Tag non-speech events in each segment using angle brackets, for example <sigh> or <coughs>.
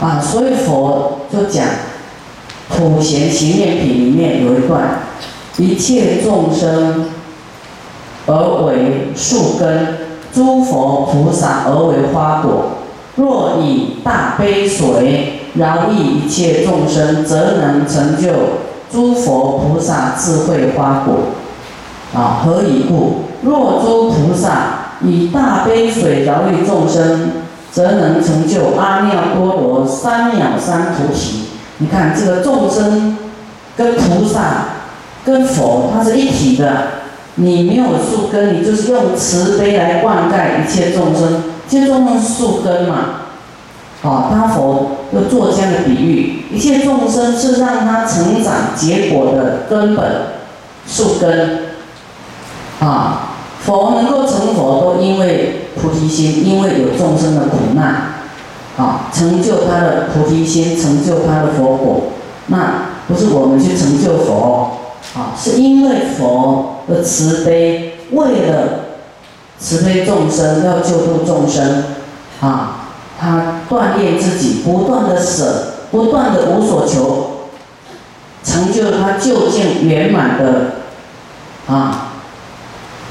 啊，所以佛就讲普贤行愿品里面有一段，一切众生而为树根，诸佛菩萨而为花果。若以大悲水饶益一切众生，则能成就诸佛菩萨智慧花果。啊，何以故？若诸菩萨以大悲水饶益众生，则能成就阿耨多罗三藐三菩提。你看这个众生跟菩萨跟佛，它是一体的。你没有树根，你就是用慈悲来灌溉一切众生，一切众生树根嘛。啊，他佛又做这样的比喻，一切众生是让他成长结果的根本树根。啊，佛能够成佛，都因为菩提心，因为有众生的苦难，啊，成就他的菩提心，成就他的佛果。那不是我们去成就佛，啊，是因为佛的慈悲，为了慈悲众生，要救度众生，啊，他锻炼自己，不断的舍，不断的无所求，成就他究竟圆满的，啊。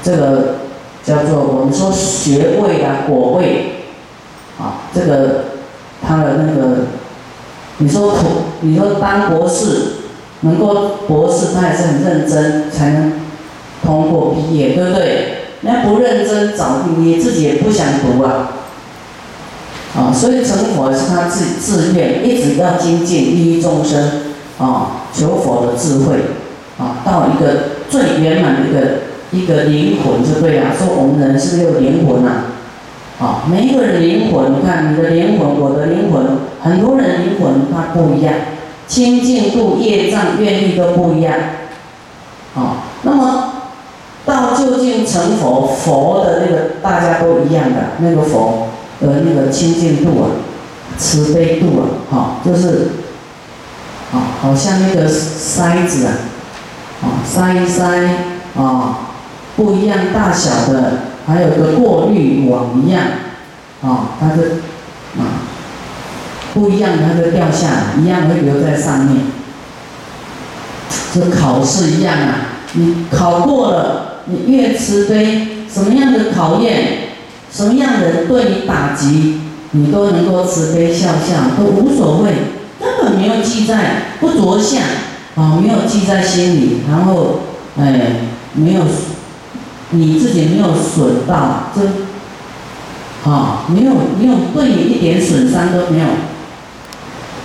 这个叫做我们说学位啊，果位，啊，这个他的那个，你说普，你说当博士，能够博士，他也是很认真才能通过毕业，对不对？那不认真，早你自己也不想读啊，啊，所以成佛是他自自愿，一直要精进利益众生，啊，求佛的智慧，啊，到一个最圆满的一个。一个灵魂就对了，说我们人是不是有灵魂呐？啊，每一个人灵魂，你看你的灵魂，我的灵魂，很多人灵魂它不一样，清净度、业障、愿力都不一样。啊，那么到究竟成佛，佛的那个大家都一样的那个佛的那个清净度啊，慈悲度啊，哈，就是，啊，好像那个筛子啊，啊，筛一筛啊。不一样大小的，还有个过滤网一样，啊，它是啊，不一样它就掉下来，一样会留在上面。这考试一样啊，你考过了，你越慈悲，什么样的考验，什么样的人对你打击，你都能够慈悲笑笑，都无所谓，根本没有记在，不着相，啊，没有记在心里，然后，哎，没有。你自己没有损到，这，啊，没有没有对你一点损伤都没有。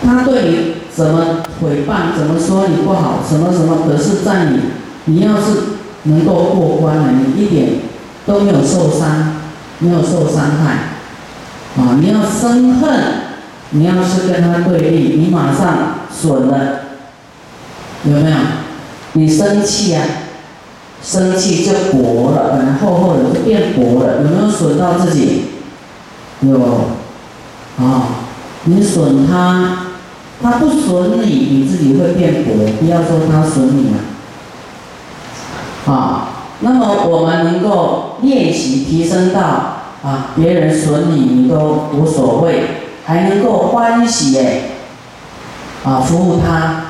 他对你怎么诽谤，怎么说你不好，什么什么，可是在你，你要是能够过关了，你一点都没有受伤，没有受伤害，啊，你要生恨，你要是跟他对立，你马上损了，有没有？你生气呀？生气就薄了，本来厚厚的就变薄了，有没有损到自己？有，啊，你损他，他不损你，你自己会变薄，不要说他损你啊。啊，那么我们能够练习提升到啊，别人损你你都无所谓，还能够欢喜哎，啊，服务他，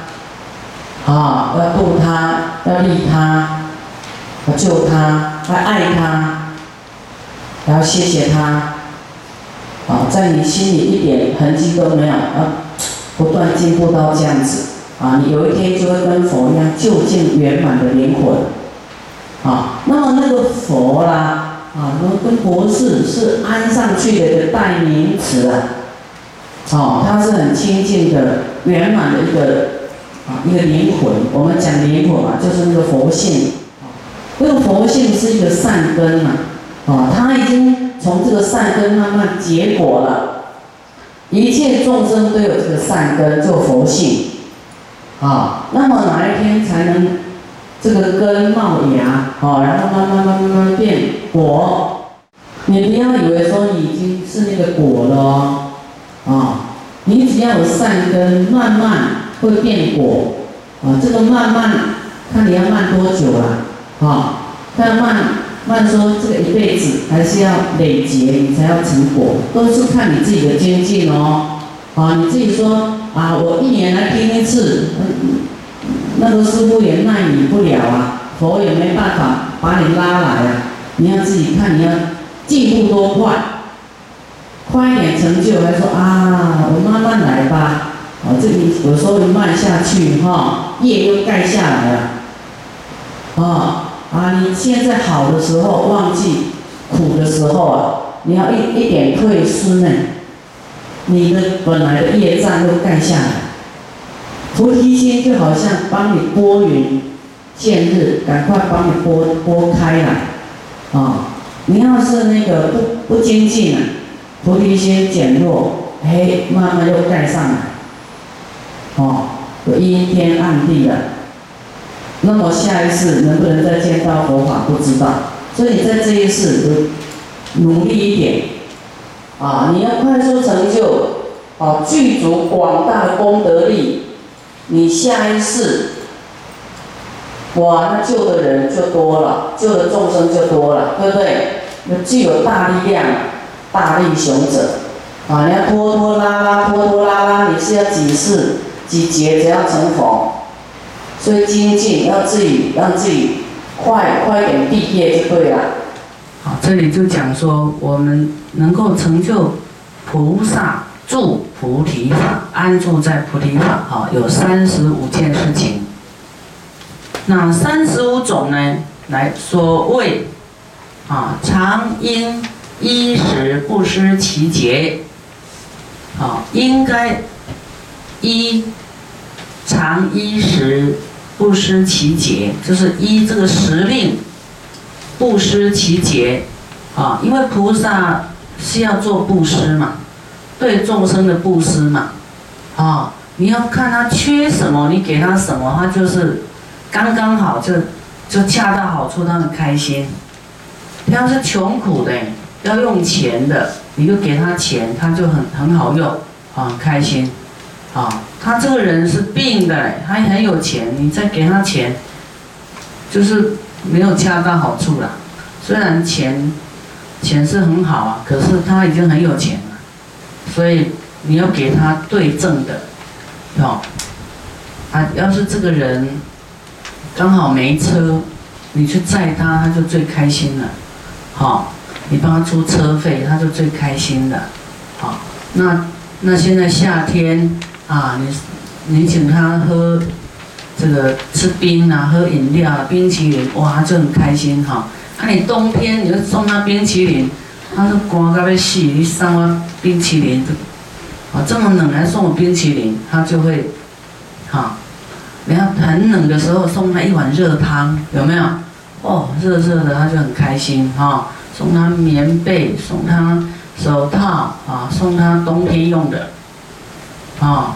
啊，要度他，要利他。要救他，来爱他，然后谢谢他，啊，在你心里一点痕迹都没有，啊，不断进步到这样子，啊，你有一天就会跟佛一样，究竟圆满的灵魂，啊，那么那个佛啦，啊，跟博士是安上去的一个代名词啊，哦，它是很清净的圆满的一个啊一个灵魂，我们讲灵魂啊，就是那个佛性。因为佛性是一个善根嘛，啊，他已经从这个善根慢慢结果了，一切众生都有这个善根，做佛性，啊，那么哪一天才能这个根冒芽，啊，然后慢慢慢慢慢变果？你不要以为说你已经是那个果了，啊，你只要有善根，慢慢会变果，啊，这个慢慢看你要慢多久了。啊，但慢慢说，这个一辈子还是要累劫，你才要成果，都是看你自己的精进哦。啊，你自己说啊，我一年来听一次，那个师傅也奈你不了啊，佛也没办法把你拉来啊，你要自己看你要进步多快，快一点成就，还说啊，我慢慢来吧。啊，这里有时候慢下去哈，业又盖下来了。啊啊，你现在好的时候忘记苦的时候啊，你要一一点退失呢，你的本来的业障都盖下来。菩提心就好像帮你拨云见日，赶快帮你拨拨开来。啊，你要是那个不不精进啊，菩提心减弱，哎，慢慢又盖上来。哦，阴天暗地的，那么下一次能不能再见到佛法不知道，所以你在这一世努努力一点，啊，你要快速成就，啊，具足广大的功德力，你下一世，哇，那救的人就多了，救的众生就多了，对不对？那具有大力量，大力雄者，啊，你要拖拖拉拉，拖拖拉拉，你是要几世？几劫才要成佛，所以精进要自己让自己快快点毕业就对了。好，这里就讲说我们能够成就菩萨住菩提法，安住在菩提法，好，有三十五件事情。那三十五种呢？来所谓啊，常应衣食不失其节，好，应该衣。常衣食不失其节，就是依这个时令不失其节啊。因为菩萨是要做布施嘛，对众生的布施嘛啊。你要看他缺什么，你给他什么，他就是刚刚好，就就恰到好处，他很开心。他要是穷苦的，要用钱的，你就给他钱，他就很很好用啊，开心。啊，他这个人是病的，他很有钱，你再给他钱，就是没有恰到好处了。虽然钱，钱是很好啊，可是他已经很有钱了，所以你要给他对症的，哦，啊，要是这个人刚好没车，你去载他，他就最开心了。好，你帮他出车费，他就最开心了。好，那那现在夏天。啊，你你请他喝这个吃冰啊，喝饮料、啊冰淇淋，哇，就很开心哈。啊，你冬天你就送他冰淇淋，他说光到要死，你送我冰淇淋，啊，这么冷还送我冰淇淋，他就会，哈，你要很冷的时候送他一碗热汤，有没有？哦，热热的他就很开心哈。送他棉被，送他手套啊，送他冬天用的。哦，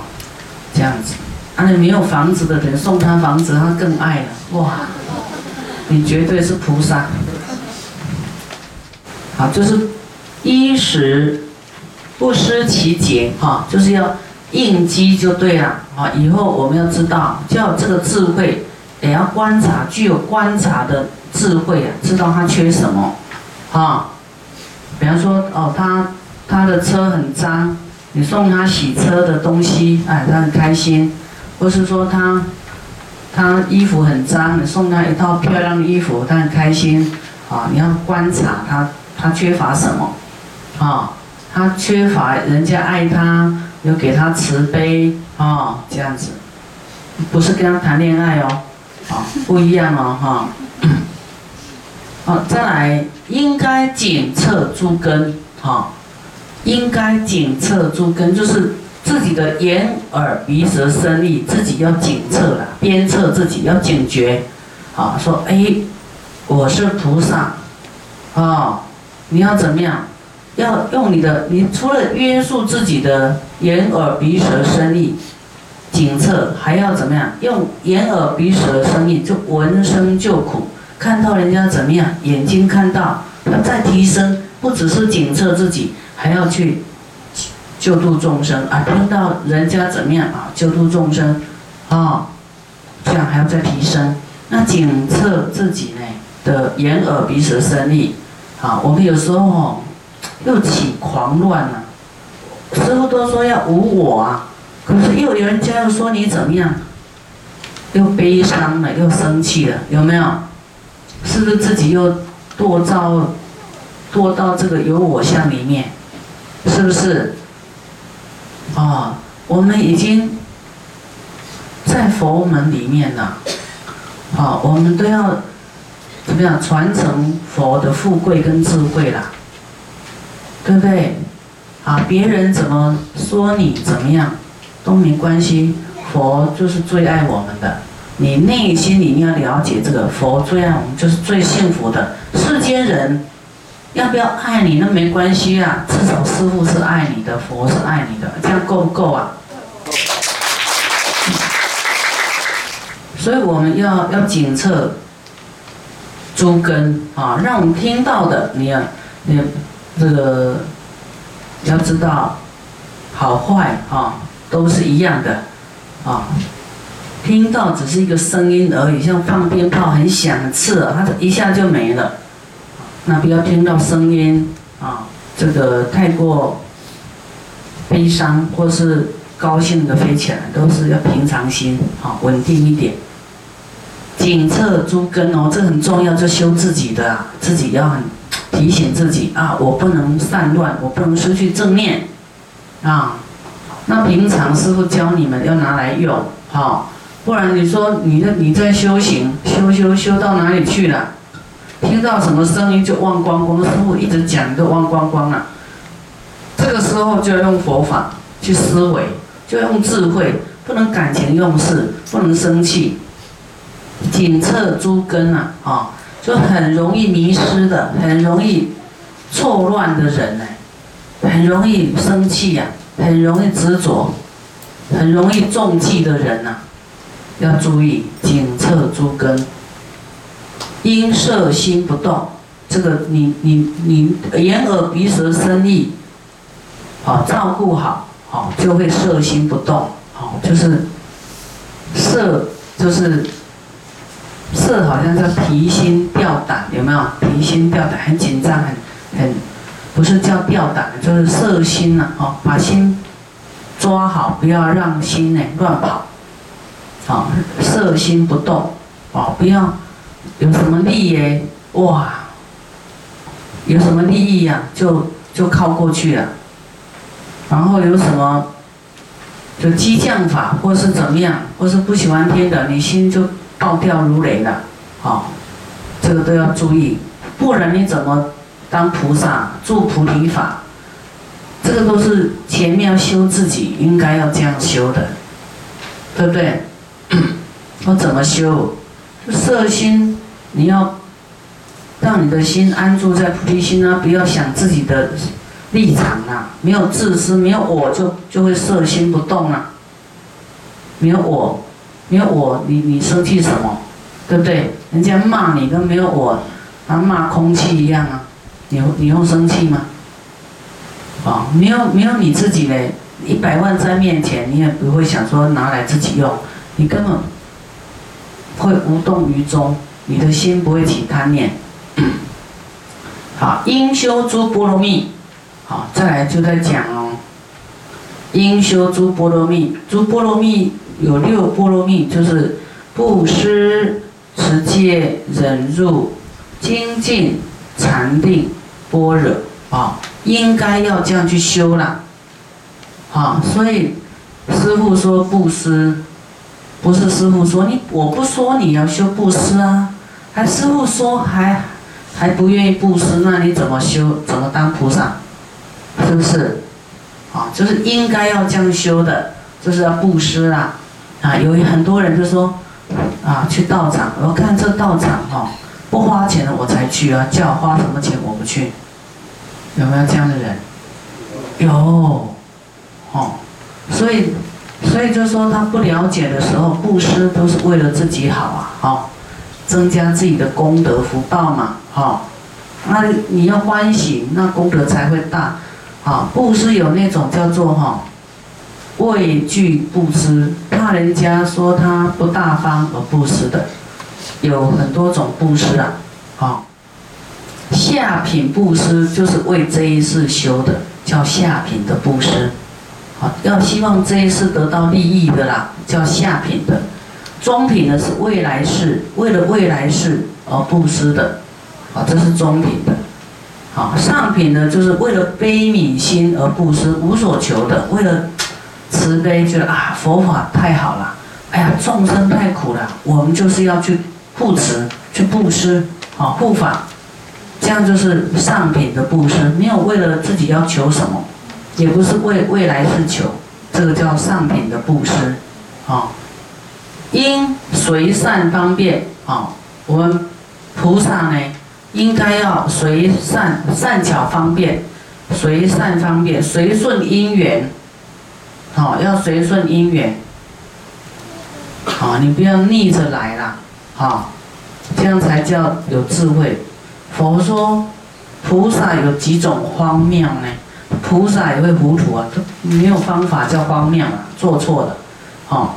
这样子，啊，你没有房子的人送他房子，他更爱了，哇，你绝对是菩萨。好，就是衣食不失其节，哈，就是要应机就对了。啊，以后我们要知道，叫这个智慧，也要观察，具有观察的智慧啊，知道他缺什么，啊，比方说，哦，他他的车很脏。你送他洗车的东西，哎，他很开心；或是说他他衣服很脏，你送他一套漂亮的衣服，他很开心。啊，你要观察他，他缺乏什么？啊，他缺乏人家爱他，有给他慈悲啊，这样子，不是跟他谈恋爱哦，啊，不一样哦，哈。好，再来，应该检测诸根，哈。应该检测诸根，就是自己的眼耳鼻舌身意，自己要检测了，鞭策自己要警觉，啊，说哎，我是菩萨，啊，你要怎么样？要用你的，你除了约束自己的眼耳鼻舌身意，检测，还要怎么样？用眼耳鼻舌身意，就闻声救苦，看到人家怎么样，眼睛看到，要再提升，不只是检测自己。还要去救度众生啊！听到人家怎么样啊？救度众生啊，这样还要再提升。那检测自己呢的眼耳鼻舌身意啊，我们有时候又起狂乱了，师傅都说要无我啊，可是又有人家又说你怎么样，又悲伤了，又生气了，有没有？是不是自己又堕造，堕到这个有我相里面？是不是？啊，我们已经在佛门里面了，好，我们都要怎么样传承佛的富贵跟智慧啦？对不对？啊，别人怎么说你怎么样都没关系，佛就是最爱我们的。你内心里面要了解这个佛最爱我们，就是最幸福的。世间人要不要爱你那没关系啊，至少师傅是爱你的，佛是爱你的，这样够不够啊？所以我们要要检测诸根啊，让我们听到的，你要你这个要知道好坏啊，都是一样的啊。听到只是一个声音而已，像放鞭炮很响很刺耳，它一下就没了。那不要听到声音啊，这个太过悲伤或是高兴的飞起来，都是要平常心，好稳定一点。检测诸根哦，这很重要，就修自己的，自己要很提醒自己啊，我不能散乱，我不能失去正念啊。那平常师傅教你们要拿来用，好。不然你说你在你在修行，修修修到哪里去了？听到什么声音就忘光光，师傅一直讲都忘光光了。这个时候就要用佛法去思维，就要用智慧，不能感情用事，不能生气。检测诸根啊，啊，就很容易迷失的，很容易错乱的人呢，很容易生气呀，很容易执着，很容易中计的人呐。要注意检测诸根，因色心不动，这个你你你眼耳鼻舌身意，好照顾好，好就会色心不动，好就是色就是色，好像叫提心吊胆，有没有？提心吊胆，很紧张，很很不是叫吊胆，就是色心呐，哦，把心抓好，不要让心呢乱跑。啊，色心不动，啊，不要有什么利益，哇，有什么利益呀，就就靠过去了。然后有什么，就激将法，或是怎么样，或是不喜欢听的，你心就暴跳如雷了，啊，这个都要注意，不然你怎么当菩萨住菩提法？这个都是前面要修自己，应该要这样修的，对不对？<coughs> 我怎么修？色心，你要让你的心安住在菩提心啊！不要想自己的立场啊！没有自私，没有我就就会色心不动啊！没有我，没有我，你你生气什么？对不对？人家骂你跟没有我，他骂空气一样啊！你你用生气吗？啊，没有没有你自己嘞，一百万在面前，你也不会想说拿来自己用。你根本会无动于衷，你的心不会起贪念。好，应修诸波罗蜜。好，再来就在讲哦。应修诸波罗蜜，诸波罗蜜有六波罗蜜，就是布施、持戒、忍辱、精进、禅定、般若。啊，应该要这样去修了。好，所以师父说布施。不是师傅说你，我不说你要修布施啊，还师傅说还还不愿意布施，那你怎么修？怎么当菩萨？是不是？啊，就是应该要这样修的，就是要布施啦。啊，有很多人就说，啊，去道场，我看这道场哈，不花钱的我才去啊，叫我花什么钱我不去。有没有这样的人？有，哦，所以。所以就说他不了解的时候，布施都是为了自己好啊，好，增加自己的功德福报嘛，好，那你要欢喜，那功德才会大，好，布施有那种叫做哈，畏惧布施，怕人家说他不大方而布施的，有很多种布施啊，好，下品布施就是为这一世修的，叫下品的布施。好，要希望这一世得到利益的啦，叫下品的；中品的是未来世，为了未来世而布施的，啊，这是中品的。好，上品呢就是为了悲悯心而布施，无所求的，为了慈悲，觉得啊佛法太好了，哎呀众生太苦了，我们就是要去护持、去布施，好护法，这样就是上品的布施，没有为了自己要求什么。也不是为未来是求，这个叫上品的布施，啊，因随善方便啊，我们菩萨呢，应该要随善善巧方便，随善方便，随顺因缘，好，要随顺因缘，好，你不要逆着来啦，好，这样才叫有智慧。佛说，菩萨有几种荒谬呢？菩萨也会糊涂啊，都没有方法叫荒谬啊，做错了，哦，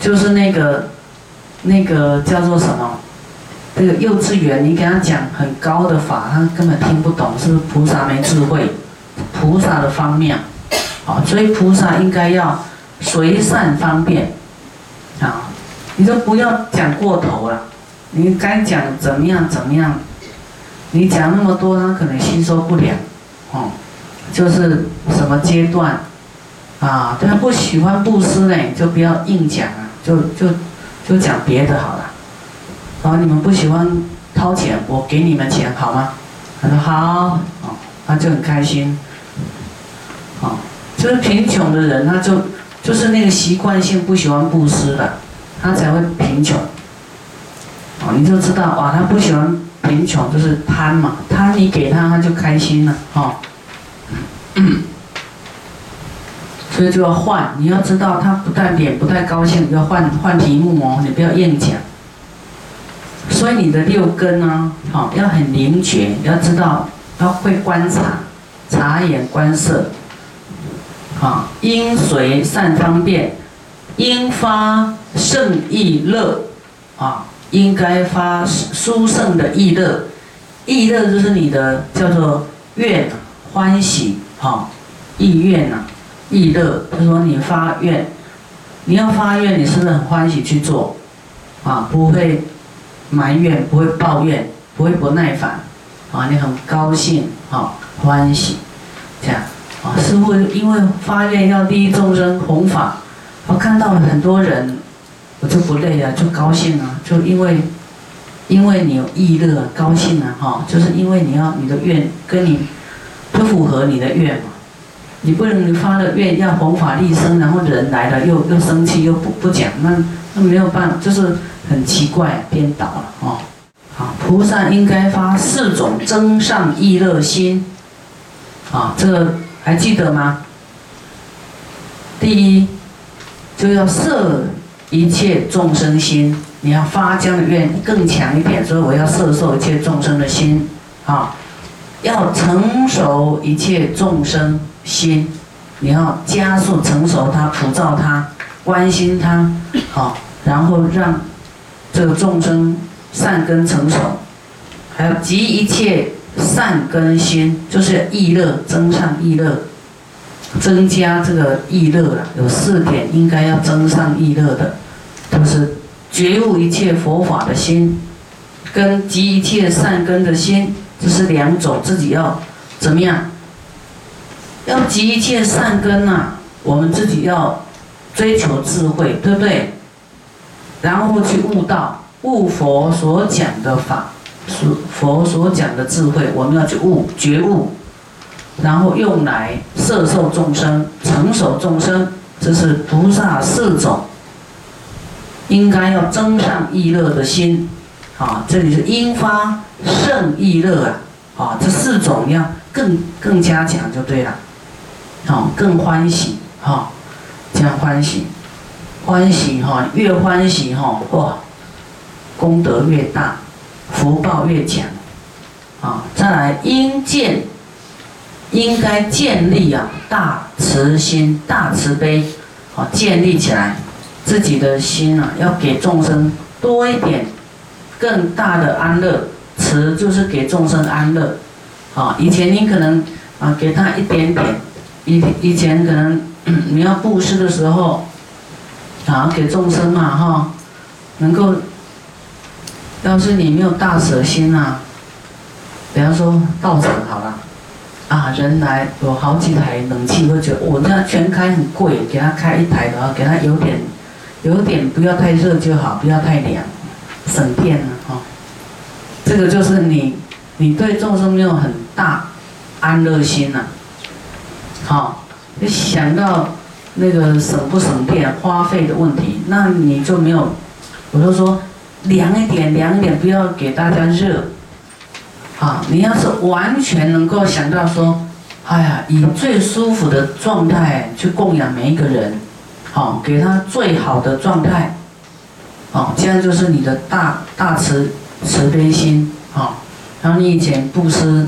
就是那个，那个叫做什么？这个幼稚园，你给他讲很高的法，他根本听不懂，是菩萨没智慧，菩萨的方面，好，所以菩萨应该要随善方便，啊，你就不要讲过头了，你该讲怎么样怎么样，你讲那么多，他可能吸收不了，哦。就是什么阶段，啊，他不喜欢布施呢，就不要硬讲啊，就就就讲别的好了。然后你们不喜欢掏钱，我给你们钱好吗？他说好，哦，他就很开心。哦，就是贫穷的人，他就就是那个习惯性不喜欢布施的，他才会贫穷。哦，你就知道哇，他不喜欢贫穷，就是贪嘛，贪你给他，他就开心了，哈。所以就要换，你要知道他不但脸不太高兴，要换换题目哦，你不要硬讲。所以你的六根呢，好要很灵觉，要知道要会观察，察言观色，啊，应随善方便，应发圣意乐，啊，应该发殊胜的意乐，意乐就是你的叫做愿欢喜。好，意愿呐，意乐。他说你发愿，你要发愿，你是不是很欢喜去做？啊，不会埋怨，不会抱怨，不会不耐烦，啊，你很高兴，啊，欢喜，这样，啊，师傅因为发愿要利益众生弘法，我看到了很多人，我就不累啊，就高兴啊，就因为，因为你有意乐，高兴啊，哈，就是因为你要你的愿跟你。不符合你的愿嘛？你不能发了愿要弘法利生，然后人来了又又生气又不不讲，那那没有办法，就是很奇怪颠倒了哦。好，菩萨应该发四种增上意乐心，啊，这个还记得吗？第一，就要摄一切众生心，你要发这样的愿更强一点，所以我要摄受一切众生的心，啊。要成熟一切众生心，你要加速成熟他，普照他，关心他，好，然后让这个众生善根成熟，还有集一切善根心，就是意乐增上意乐，增加这个意乐了。有四点应该要增上意乐的，就是觉悟一切佛法的心，跟集一切善根的心。这是两种，自己要怎么样？要集一切善根呐，我们自己要追求智慧，对不对？然后去悟道，悟佛所讲的法，所佛所讲的智慧，我们要去悟觉悟，然后用来摄受众生、成熟众生。这是菩萨四种，应该要增上意乐的心。啊，这里是应发胜意乐啊，啊，这四种要更更加强就对了，好，更欢喜哈，这样欢喜，欢喜哈，越欢喜哈，哇，功德越大，福报越强，啊，再来应建，应该建立啊大慈心、大慈悲，好，建立起来自己的心啊，要给众生多一点。更大的安乐，慈就是给众生安乐，啊，以前你可能啊，给他一点点。以以前可能 <coughs> 你要布施的时候，啊，给众生嘛哈，能够，要是你没有大舍心呐，比方说道场好了，啊，人来有好几台冷气，会觉得我那全开很贵，给他开一台的话，给他有点，有点不要太热就好，不要太凉，省电了哈。这个就是你，你对众生没有很大安乐心呐，好，你想到那个省不省电、花费的问题，那你就没有。我就说凉一点，凉一点，不要给大家热。好，你要是完全能够想到说，哎呀，以最舒服的状态去供养每一个人，好，给他最好的状态，好，这样就是你的大大慈。慈悲心，好，然后你以前布施，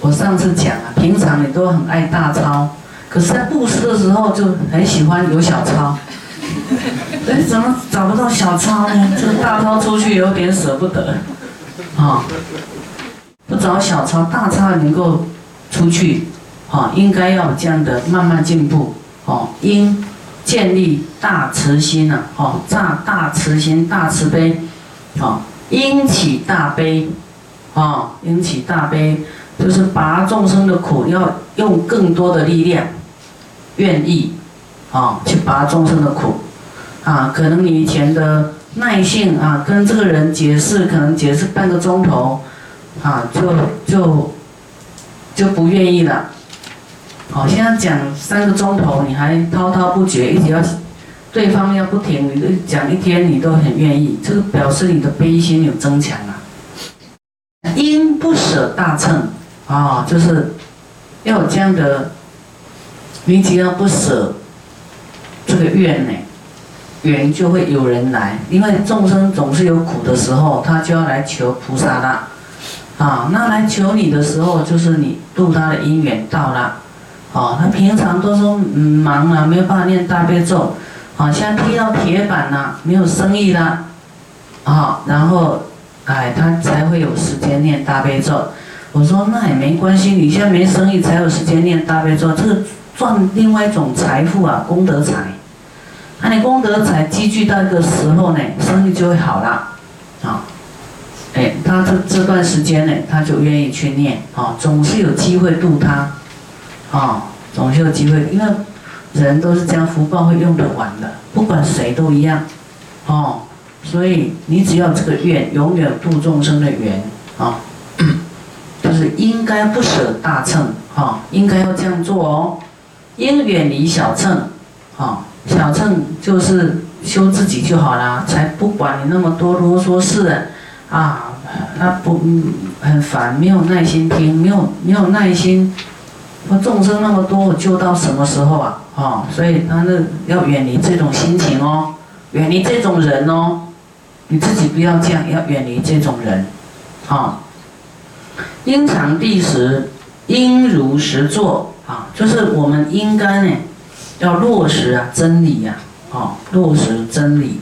我上次讲啊，平常你都很爱大钞，可是在布施的时候就很喜欢有小钞，<laughs> 哎，怎么找不到小钞呢？这个大钞出去有点舍不得，啊，不找小钞，大钞能够出去，啊，应该要这样的慢慢进步，哦，应建立大慈心呐，哦，大大慈心，大慈悲，好。应起大悲，啊，应起大悲，就是拔众生的苦，要用更多的力量，愿意，啊，去拔众生的苦，啊，可能你以前的耐性啊，跟这个人解释，可能解释半个钟头，啊，就就就不愿意了，好，现在讲三个钟头，你还滔滔不绝，一直要。对方要不停，你都讲一天，你都很愿意，这个表示你的悲心有增强啊。因不舍大乘啊，就是要有这样的，你只要不舍这个愿呢，缘就会有人来，因为众生总是有苦的时候，他就要来求菩萨啦。啊，那来求你的时候，就是你度他的因缘到了，哦，他平常都说嗯忙啊，没有办法念大悲咒。好像踢到铁板了，没有生意了，啊，然后，哎，他才会有时间念大悲咒。我说那也没关系，你现在没生意才有时间念大悲咒，这个赚另外一种财富啊，功德财。那你功德财积聚到一个时候呢，生意就会好了，啊，哎，他这这段时间呢，他就愿意去念，啊，总是有机会度他，啊，总是有机会，因为。人都是将福报会用得完的，不管谁都一样，哦，所以你只要这个愿，永远度众生的缘，啊，<clears throat> 就是应该不舍大乘，哈，应该要这样做哦，应远离小乘，啊，小乘就是修自己就好啦，才不管你那么多啰嗦事，啊，他不很烦，没有耐心听，没有没有耐心。我众生那么多，我救到什么时候啊？哦，所以他那要远离这种心情哦，远离这种人哦，你自己不要这样，要远离这种人，啊，因常地时，应如实做啊，就是我们应该呢，要落实啊真理呀，啊，落实真理，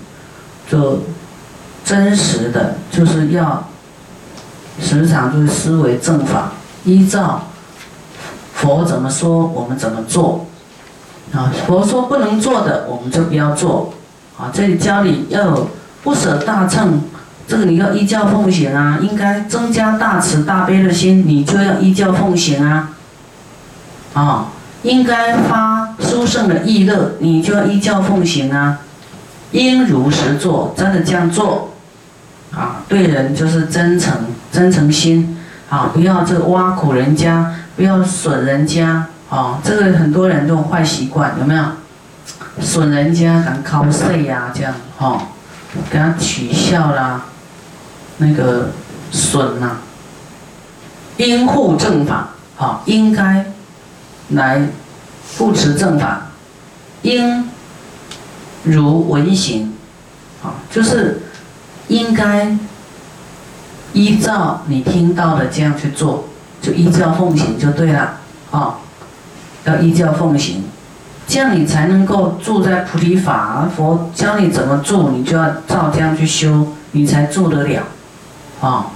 就真实的就是要时常就是思维正法，依照。佛怎么说，我们怎么做，啊，佛说不能做的，我们就不要做，啊，这里教你要有不舍大乘，这个你要依教奉行啊，应该增加大慈大悲的心，你就要依教奉行啊，啊，应该发殊胜的意乐，你就要依教奉行啊，应如实做，真的这样做，啊，对人就是真诚，真诚心，啊，不要这挖苦人家。不要损人家，哦，这个很多人都有坏习惯，有没有？损人家，敢 cos 呀，这样，哦，给他取笑啦，那个损呐，应护正法，好，应该来护持正法，应如文行，好，就是应该依照你听到的这样去做。就依教奉行就对了，啊，要依教奉行，这样你才能够住在菩提法。佛教你怎么住，你就要照这样去修，你才住得了，啊。